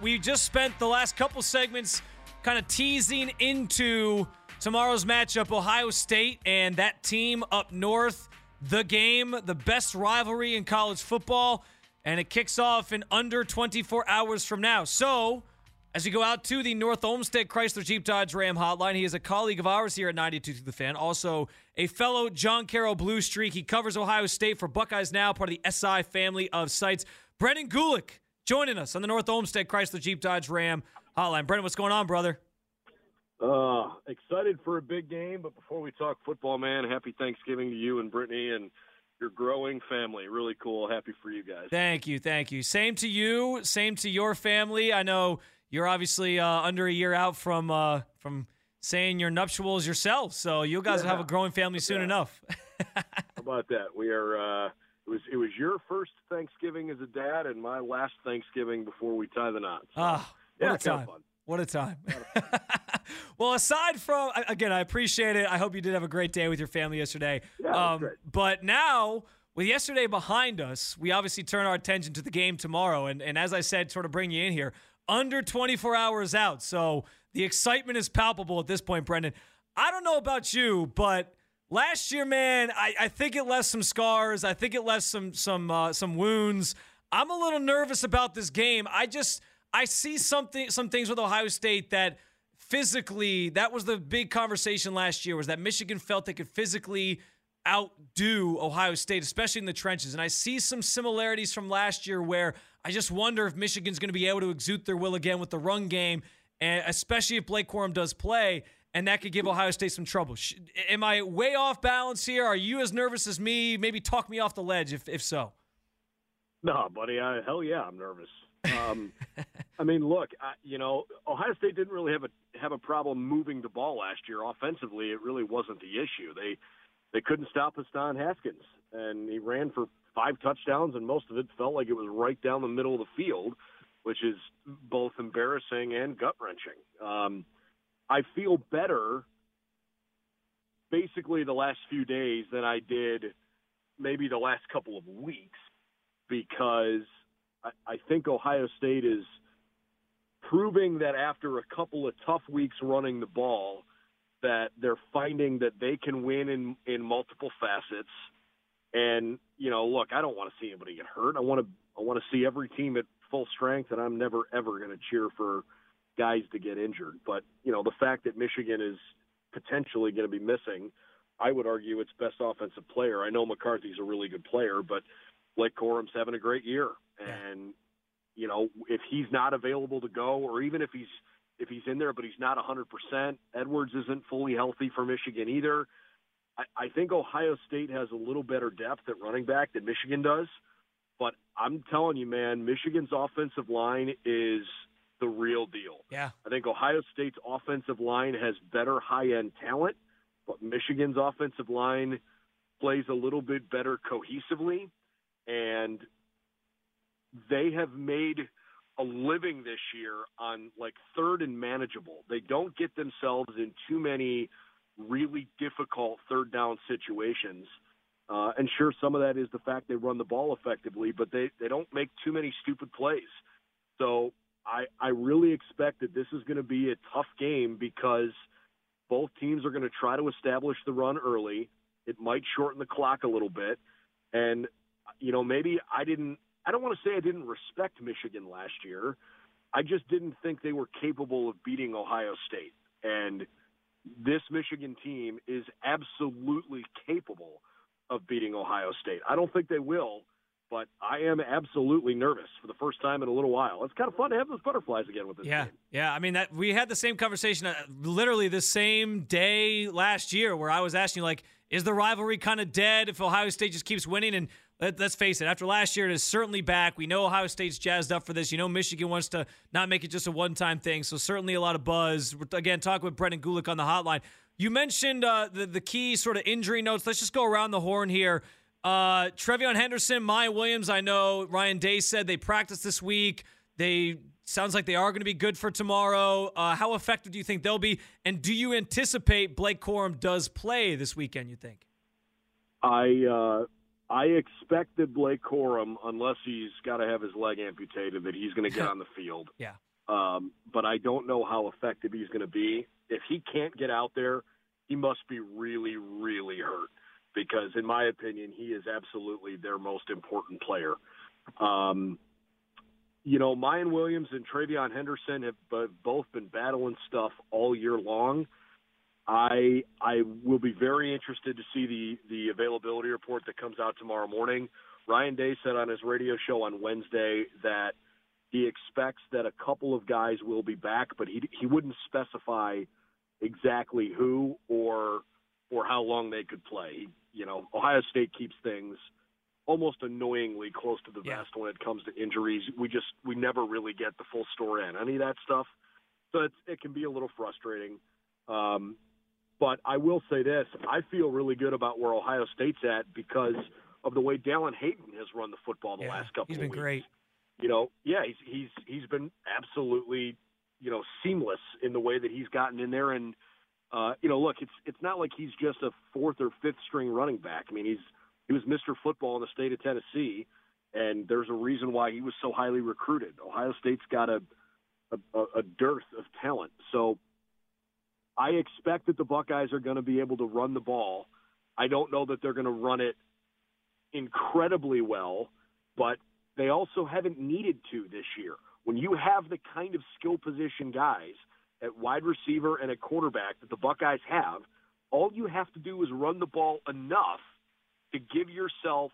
We just spent the last couple segments kind of teasing into tomorrow's matchup, Ohio State and that team up north. The game, the best rivalry in college football and it kicks off in under 24 hours from now. So, as we go out to the North Olmsted Chrysler Jeep Dodge Ram hotline, he is a colleague of ours here at 92 to the fan, also a fellow John Carroll Blue Streak. He covers Ohio State for Buckeyes Now, part of the SI family of sites. Brendan Gulick joining us on the North Olmsted Chrysler Jeep Dodge Ram hotline. Brendan, what's going on, brother? Uh, excited for a big game, but before we talk football, man, happy Thanksgiving to you and Brittany and – your growing family. Really cool. Happy for you guys. Thank you. Thank you. Same to you. Same to your family. I know you're obviously uh, under a year out from uh, from saying your nuptials yourself, so you guys yeah. will have a growing family soon yeah. enough. How about that? We are. Uh, it was it was your first Thanksgiving as a dad, and my last Thanksgiving before we tie the knots. So, ah, what yeah, a time! What a time. well, aside from, again, I appreciate it. I hope you did have a great day with your family yesterday. Yeah, um, great. But now, with yesterday behind us, we obviously turn our attention to the game tomorrow. And, and as I said, sort of bring you in here, under 24 hours out. So the excitement is palpable at this point, Brendan. I don't know about you, but last year, man, I, I think it left some scars. I think it left some some uh, some wounds. I'm a little nervous about this game. I just I see something some things with Ohio State that physically that was the big conversation last year was that Michigan felt they could physically outdo Ohio State, especially in the trenches. And I see some similarities from last year where I just wonder if Michigan's going to be able to exude their will again with the run game, and especially if Blake Corum does play, and that could give Ohio State some trouble. Am I way off balance here? Are you as nervous as me? Maybe talk me off the ledge if, if so. No, buddy. I, hell yeah, I'm nervous. Um, I mean, look, I, you know, Ohio State didn't really have a have a problem moving the ball last year. Offensively, it really wasn't the issue. They they couldn't stop Hassan Haskins, and he ran for five touchdowns, and most of it felt like it was right down the middle of the field, which is both embarrassing and gut wrenching. Um, I feel better, basically, the last few days than I did maybe the last couple of weeks because I, I think Ohio State is proving that after a couple of tough weeks running the ball, that they're finding that they can win in in multiple facets. And you know, look, I don't want to see anybody get hurt. I want to I want to see every team at full strength, and I'm never ever going to cheer for guys to get injured. But you know, the fact that Michigan is potentially going to be missing, I would argue its best offensive player. I know McCarthy's a really good player, but Blake Corum's having a great year, and you know if he's not available to go, or even if he's if he's in there but he's not 100%, Edwards isn't fully healthy for Michigan either. I, I think Ohio State has a little better depth at running back than Michigan does, but I'm telling you, man, Michigan's offensive line is the real deal. Yeah, I think Ohio State's offensive line has better high end talent, but Michigan's offensive line plays a little bit better cohesively and they have made a living this year on like third and manageable. They don't get themselves in too many really difficult third down situations. Uh, and sure, some of that is the fact they run the ball effectively, but they, they don't make too many stupid plays. So I, I really expect that this is going to be a tough game because both teams are going to try to establish the run early. It might shorten the clock a little bit. And you know, maybe I didn't. I don't want to say I didn't respect Michigan last year. I just didn't think they were capable of beating Ohio State. And this Michigan team is absolutely capable of beating Ohio State. I don't think they will, but I am absolutely nervous for the first time in a little while. It's kind of fun to have those butterflies again with this. Yeah, game. yeah. I mean, that we had the same conversation uh, literally the same day last year, where I was asking you, like, is the rivalry kind of dead if Ohio State just keeps winning? And let, us face it, after last year, it is certainly back. We know Ohio State's jazzed up for this. You know, Michigan wants to not make it just a one time thing. So, certainly a lot of buzz. Again, talk with Brendan Gulick on the hotline. You mentioned uh, the, the key sort of injury notes. Let's just go around the horn here. Uh, TreVeyon Henderson, Miyan Williams, I know Ryan Day said they practiced this week. They sounds like they are going to be good for tomorrow. Uh, how effective do you think they'll be? And do you anticipate Blake Corum does play this weekend, you think? I uh, I expect that Blake Corum, unless he's got to have his leg amputated, that he's going to get on the field. Yeah. Um, but I don't know how effective he's going to be. If he can't get out there, he must be really, really hurt because, in my opinion, he is absolutely their most important player. Um, you know, Miyan Williams and TreVeyon Henderson have both been battling stuff all year long. I I will be very interested to see the the availability report that comes out tomorrow morning. Ryan Day said on his radio show on Wednesday that he expects that a couple of guys will be back, but he he wouldn't specify exactly who or or how long they could play. You know, Ohio State keeps things almost annoyingly close to the vest when it comes to injuries. We just we never really get the full story on any of that stuff, so it's, it can be a little frustrating. Um, but I will say this: I feel really good about where Ohio State's at because of the way Dallan Hayden has run the football the yeah, last couple. Of years. He's been weeks. great. You know, yeah, he's he's he's been absolutely you know seamless in the way that he's gotten in there, and uh, you know, look, it's it's not like he's just a fourth or fifth string running back. I mean, he's he was Mr. Football in the state of Tennessee, and there's a reason why he was so highly recruited. Ohio State's got a a, a dearth of talent, so I expect that the Buckeyes are going to be able to run the ball. I don't know that they're going to run it incredibly well, but they also haven't needed to this year. When you have the kind of skill position guys at wide receiver and at quarterback that the Buckeyes have, all you have to do is run the ball enough to give yourself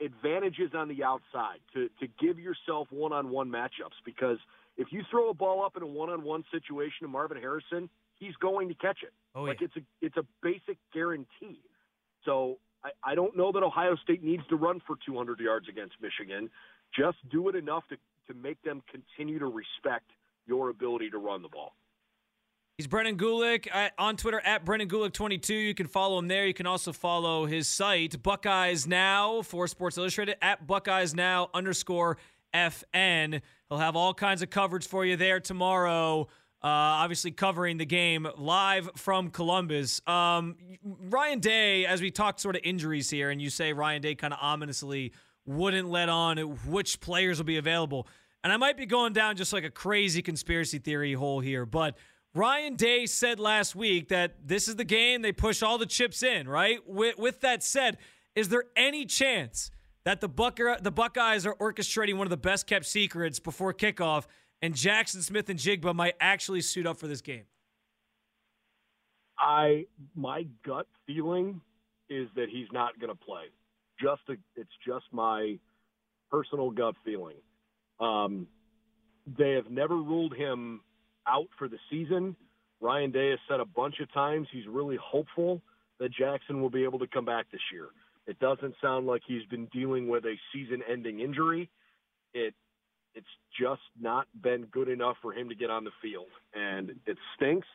advantages on the outside, to, to give yourself one on one matchups. Because if you throw a ball up in a one on one situation to Marvin Harrison, he's going to catch it. Oh, like it's a it's a basic guarantee. So I, I don't know that Ohio State needs to run for 200 yards against Michigan. Just do it enough to to make them continue to respect your ability to run the ball. He's Brendan Gulick at, on Twitter at Brendan Gulick22. You can follow him there. You can also follow his site, Buckeyes Now for Sports Illustrated at Buckeyes Now underscore FN. He'll have all kinds of coverage for you there tomorrow. Uh, obviously, covering the game live from Columbus. Um, Ryan Day, as we talked sort of injuries here, and you say Ryan Day kind of ominously wouldn't let on which players will be available. And I might be going down just like a crazy conspiracy theory hole here, but Ryan Day said last week that this is the game, they push all the chips in, right? With, with that said, is there any chance that the, Bucker, the Buckeyes are orchestrating one of the best kept secrets before kickoff and Jaxon Smith-Njigba might actually suit up for this game? I my gut feeling is that he's not going to play. Just a, it's just my personal gut feeling. Um, they have never ruled him out for the season. Ryan Day has said a bunch of times he's really hopeful that Jaxon will be able to come back this year. It doesn't sound like he's been dealing with a season-ending injury. It it's just not been good enough for him to get on the field, and it stinks.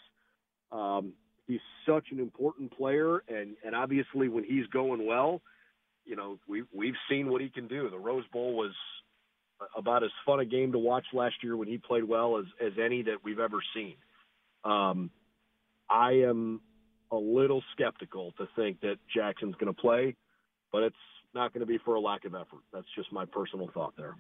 Um, he's such an important player, and and obviously when he's going well, you know we we've seen what he can do. The Rose Bowl was about as fun a game to watch last year when he played well as as any that we've ever seen. Um, I am a little skeptical to think that Jaxon's going to play, but it's not going to be for a lack of effort. That's just my personal thought there.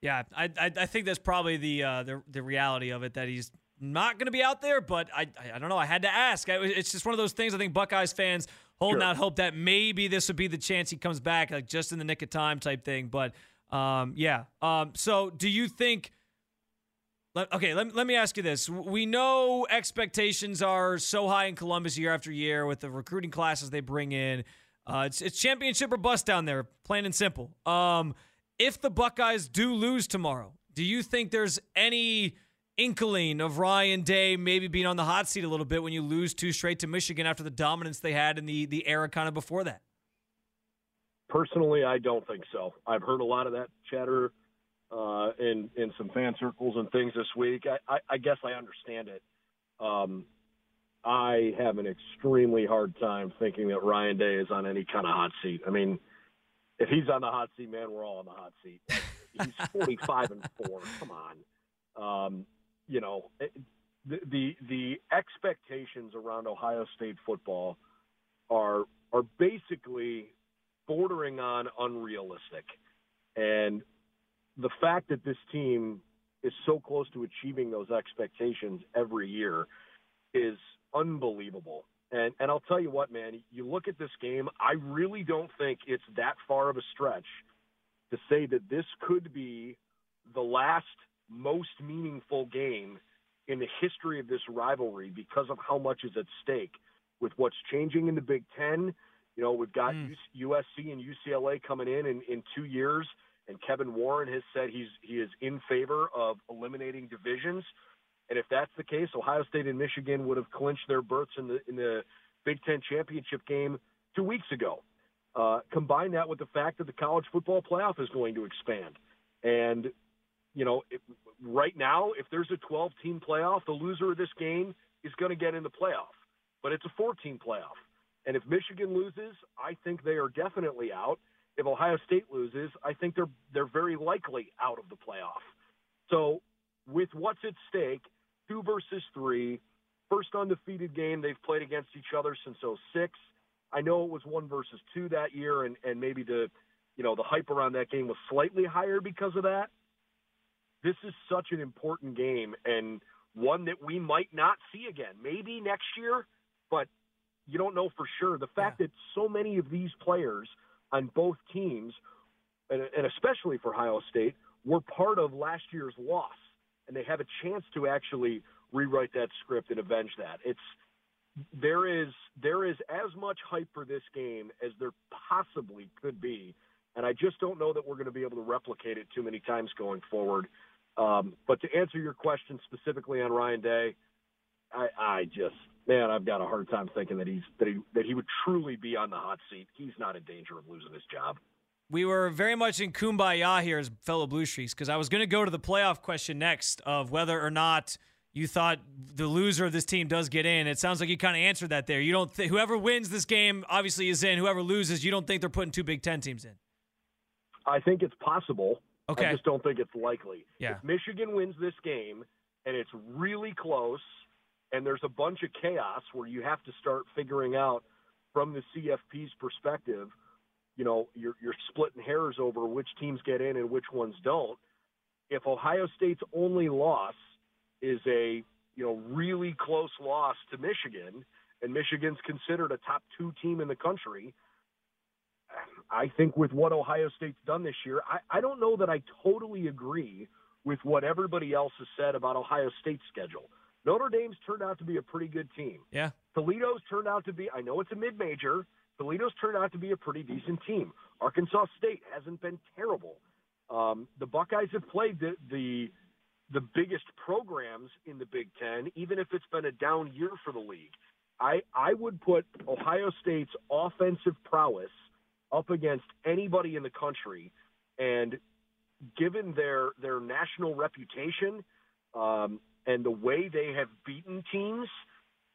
Yeah, I I, I think that's probably the uh, the the reality of it that he's not going to be out there. But I I don't know. I had to ask. I, it's just one of those things. I think Buckeyes fans holding Sure. out hope that maybe this would be the chance he comes back, like just in the nick of time type thing. But um, yeah. Um, so do you think? Okay, let, let me ask you this. We know expectations are so high in Columbus year after year with the recruiting classes they bring in. Uh, it's, it's championship or bust down there, plain and simple. Um, if the Buckeyes do lose tomorrow, do you think there's any inkling of Ryan Day maybe being on the hot seat a little bit when you lose two straight to Michigan after the dominance they had in the, the era kind of before that? Personally, I don't think so. I've heard a lot of that chatter uh, in in some fan circles and things this week. I, I, I guess I understand it. Um, I have an extremely hard time thinking that Ryan Day is on any kind of hot seat. I mean, if he's on the hot seat, man, we're all on the hot seat. he's 45 and four. Come on, um, you know the, the the expectations around Ohio State football are are basically bordering on unrealistic, and the fact that this team is so close to achieving those expectations every year is unbelievable. And and I'll tell you what, man, you look at this game, I really don't think it's that far of a stretch to say that this could be the last most meaningful game in the history of this rivalry because of how much is at stake with what's changing in the Big 10. You know, we've got mm. USC and UCLA coming in, in in 2 years and Kevin Warren has said he's he is in favor of eliminating divisions. And if that's the case, Ohio State and Michigan would have clinched their berths in the in the Big Ten championship game two weeks ago. Uh, combine that with the fact that the college football playoff is going to expand, and you know, it, right now, if there's a 12 team playoff, the loser of this game is going to get in the playoff. But it's a 14 playoff. And if Michigan loses, I think they are definitely out if Ohio State loses, I think they're they're very likely out of the playoff. So with what's at stake, two versus three, first undefeated game they've played against each other since 06. I know it was one versus two that year, and and maybe the you know the hype around that game was slightly higher because of that. This is such an important game and one that we might not see again. Maybe next year, but you don't know for sure. The fact yeah. that so many of these players – on both teams, and, and especially for Ohio State, were part of last year's loss, and they have a chance to actually rewrite that script and avenge that. It's there is there is as much hype for this game as there possibly could be, and I just don't know that we're going to be able to replicate it too many times going forward. Um, but to answer your question specifically on Ryan Day, I, I just man, I've got a hard time thinking that he's that he that he would truly be on the hot seat. He's not in danger of losing his job. We were very much in kumbaya here as fellow Blue Streaks because I was going to go to the playoff question next of whether or not you thought the loser of this team does get in. It sounds like you kind of answered that there. You don't th- whoever wins this game obviously is in. Whoever loses, you don't think they're putting two Big Ten teams in. I think it's possible. Okay. I just don't think it's likely. Yeah. If Michigan wins this game and it's really close – and there's a bunch of chaos where you have to start figuring out from the CFP's perspective, you know, you're, you're splitting hairs over which teams get in and which ones don't. If Ohio State's only loss is a, you know, really close loss to Michigan, and Michigan's considered a top two team in the country, I think with what Ohio State's done this year, I, I don't know that I totally agree with what everybody else has said about Ohio State's schedule. Notre Dame's turned out to be a pretty good team. Yeah. Toledo's turned out to be, I know it's a mid major, Toledo's turned out to be a pretty decent team. Arkansas State hasn't been terrible. Um, the Buckeyes have played the, the the biggest programs in the Big Ten, even if it's been a down year for the league. I I would put Ohio State's offensive prowess up against anybody in the country, and given their their national reputation, um, and the way they have beaten teams,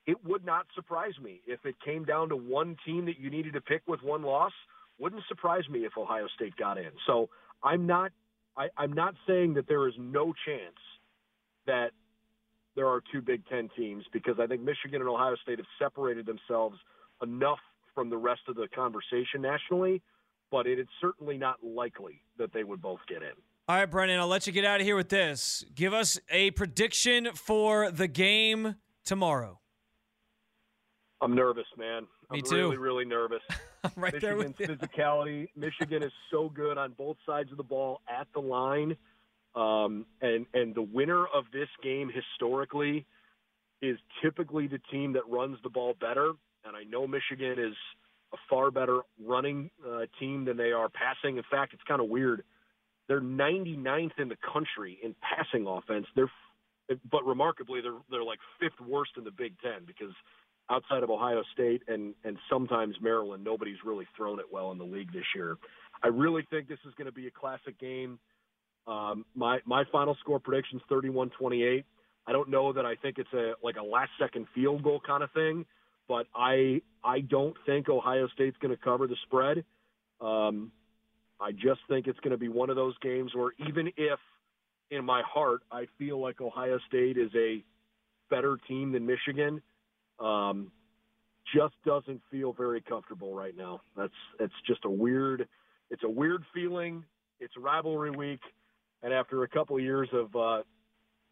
it would not surprise me if it came down to one team that you needed to pick with one loss. Wouldn't surprise me if Ohio State got in. So I'm not I, I'm not saying that there is no chance that there are two Big Ten teams because I think Michigan and Ohio State have separated themselves enough from the rest of the conversation nationally, but it is certainly not likely that they would both get in. All right, Brennan, I'll let you get out of here with this. Give us a prediction for the game tomorrow. I'm nervous, man. Me I'm too. really, really nervous. I'm right Michigan's there with you. physicality. Michigan is so good on both sides of the ball at the line. Um, and and the winner of this game historically is typically the team that runs the ball better. And I know Michigan is a far better running uh, team than they are passing. In fact, it's kind of weird. They're 99th in the country in passing offense. They're, but remarkably, they're they're like fifth worst in the Big Ten because outside of Ohio State and and sometimes Maryland, nobody's really thrown it well in the league this year. I really think this is going to be a classic game. Um, my my final score prediction is 31-28. I don't know that I think it's a like a last second field goal kind of thing, but I I don't think Ohio State's going to cover the spread. Um, I just think it's going to be one of those games where even if in my heart I feel like Ohio State is a better team than Michigan, um, just doesn't feel very comfortable right now. That's it's just a weird it's a weird feeling. It's rivalry week, and after a couple of years of uh,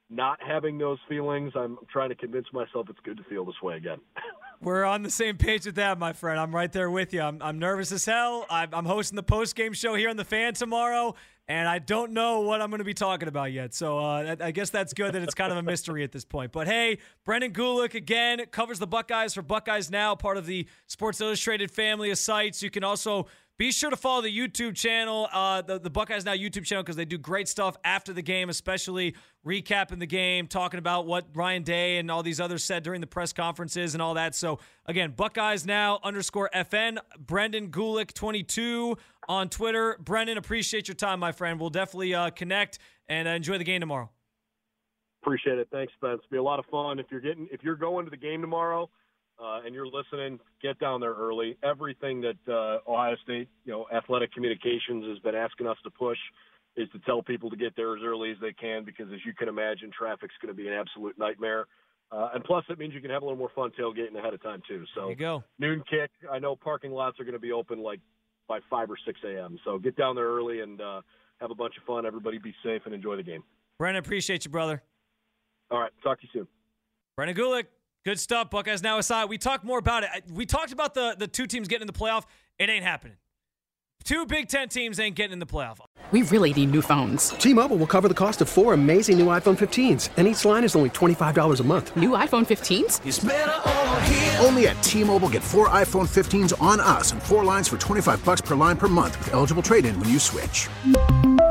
not having those feelings, I'm trying to convince myself it's good to feel this way again. We're on the same page with that, my friend. I'm right there with you. I'm, I'm nervous as hell. I'm, I'm hosting the post game show here on the Fan tomorrow, and I don't know what I'm going to be talking about yet. So uh, I guess that's good that it's kind of a mystery at this point. But hey, Brendan Gulick again covers the Buckeyes for Buckeyes Now, part of the Sports Illustrated family of sites. You can also be sure to follow the YouTube channel, uh, the, the Buckeyes Now YouTube channel, because they do great stuff after the game, especially recapping the game, talking about what Ryan Day and all these others said during the press conferences and all that. So, again, Buckeyes Now underscore FN, Brendan Gulick 22 on Twitter. Brendan, appreciate your time, my friend. We'll definitely uh, connect and uh, enjoy the game tomorrow. Appreciate it. Thanks, Spence. It'll be a lot of fun. If you're getting, if you're going to the game tomorrow, uh, and you're listening, get down there early. Everything that uh, Ohio State, you know, athletic communications has been asking us to push is to tell people to get there as early as they can because, as you can imagine, traffic's going to be an absolute nightmare. Uh, and plus, it means you can have a little more fun tailgating ahead of time too. So there you go. Noon kick. I know parking lots are going to be open like by five or six a.m. So get down there early and uh, have a bunch of fun. Everybody be safe and enjoy the game. Brennan, appreciate you, brother. All right, talk to you soon. Brennan Gulick. Good stuff. Buckeyes now aside. We talked more about it. We talked about the, the two teams getting in the playoff. It ain't happening. Two Big Ten teams ain't getting in the playoff. We really need new phones. T Mobile will cover the cost of four amazing new iPhone 15s, and each line is only $25 a month. New iPhone 15s? Only at T Mobile get four iPhone 15s on us and four lines for 25 bucks per line per month with eligible trade in when you switch.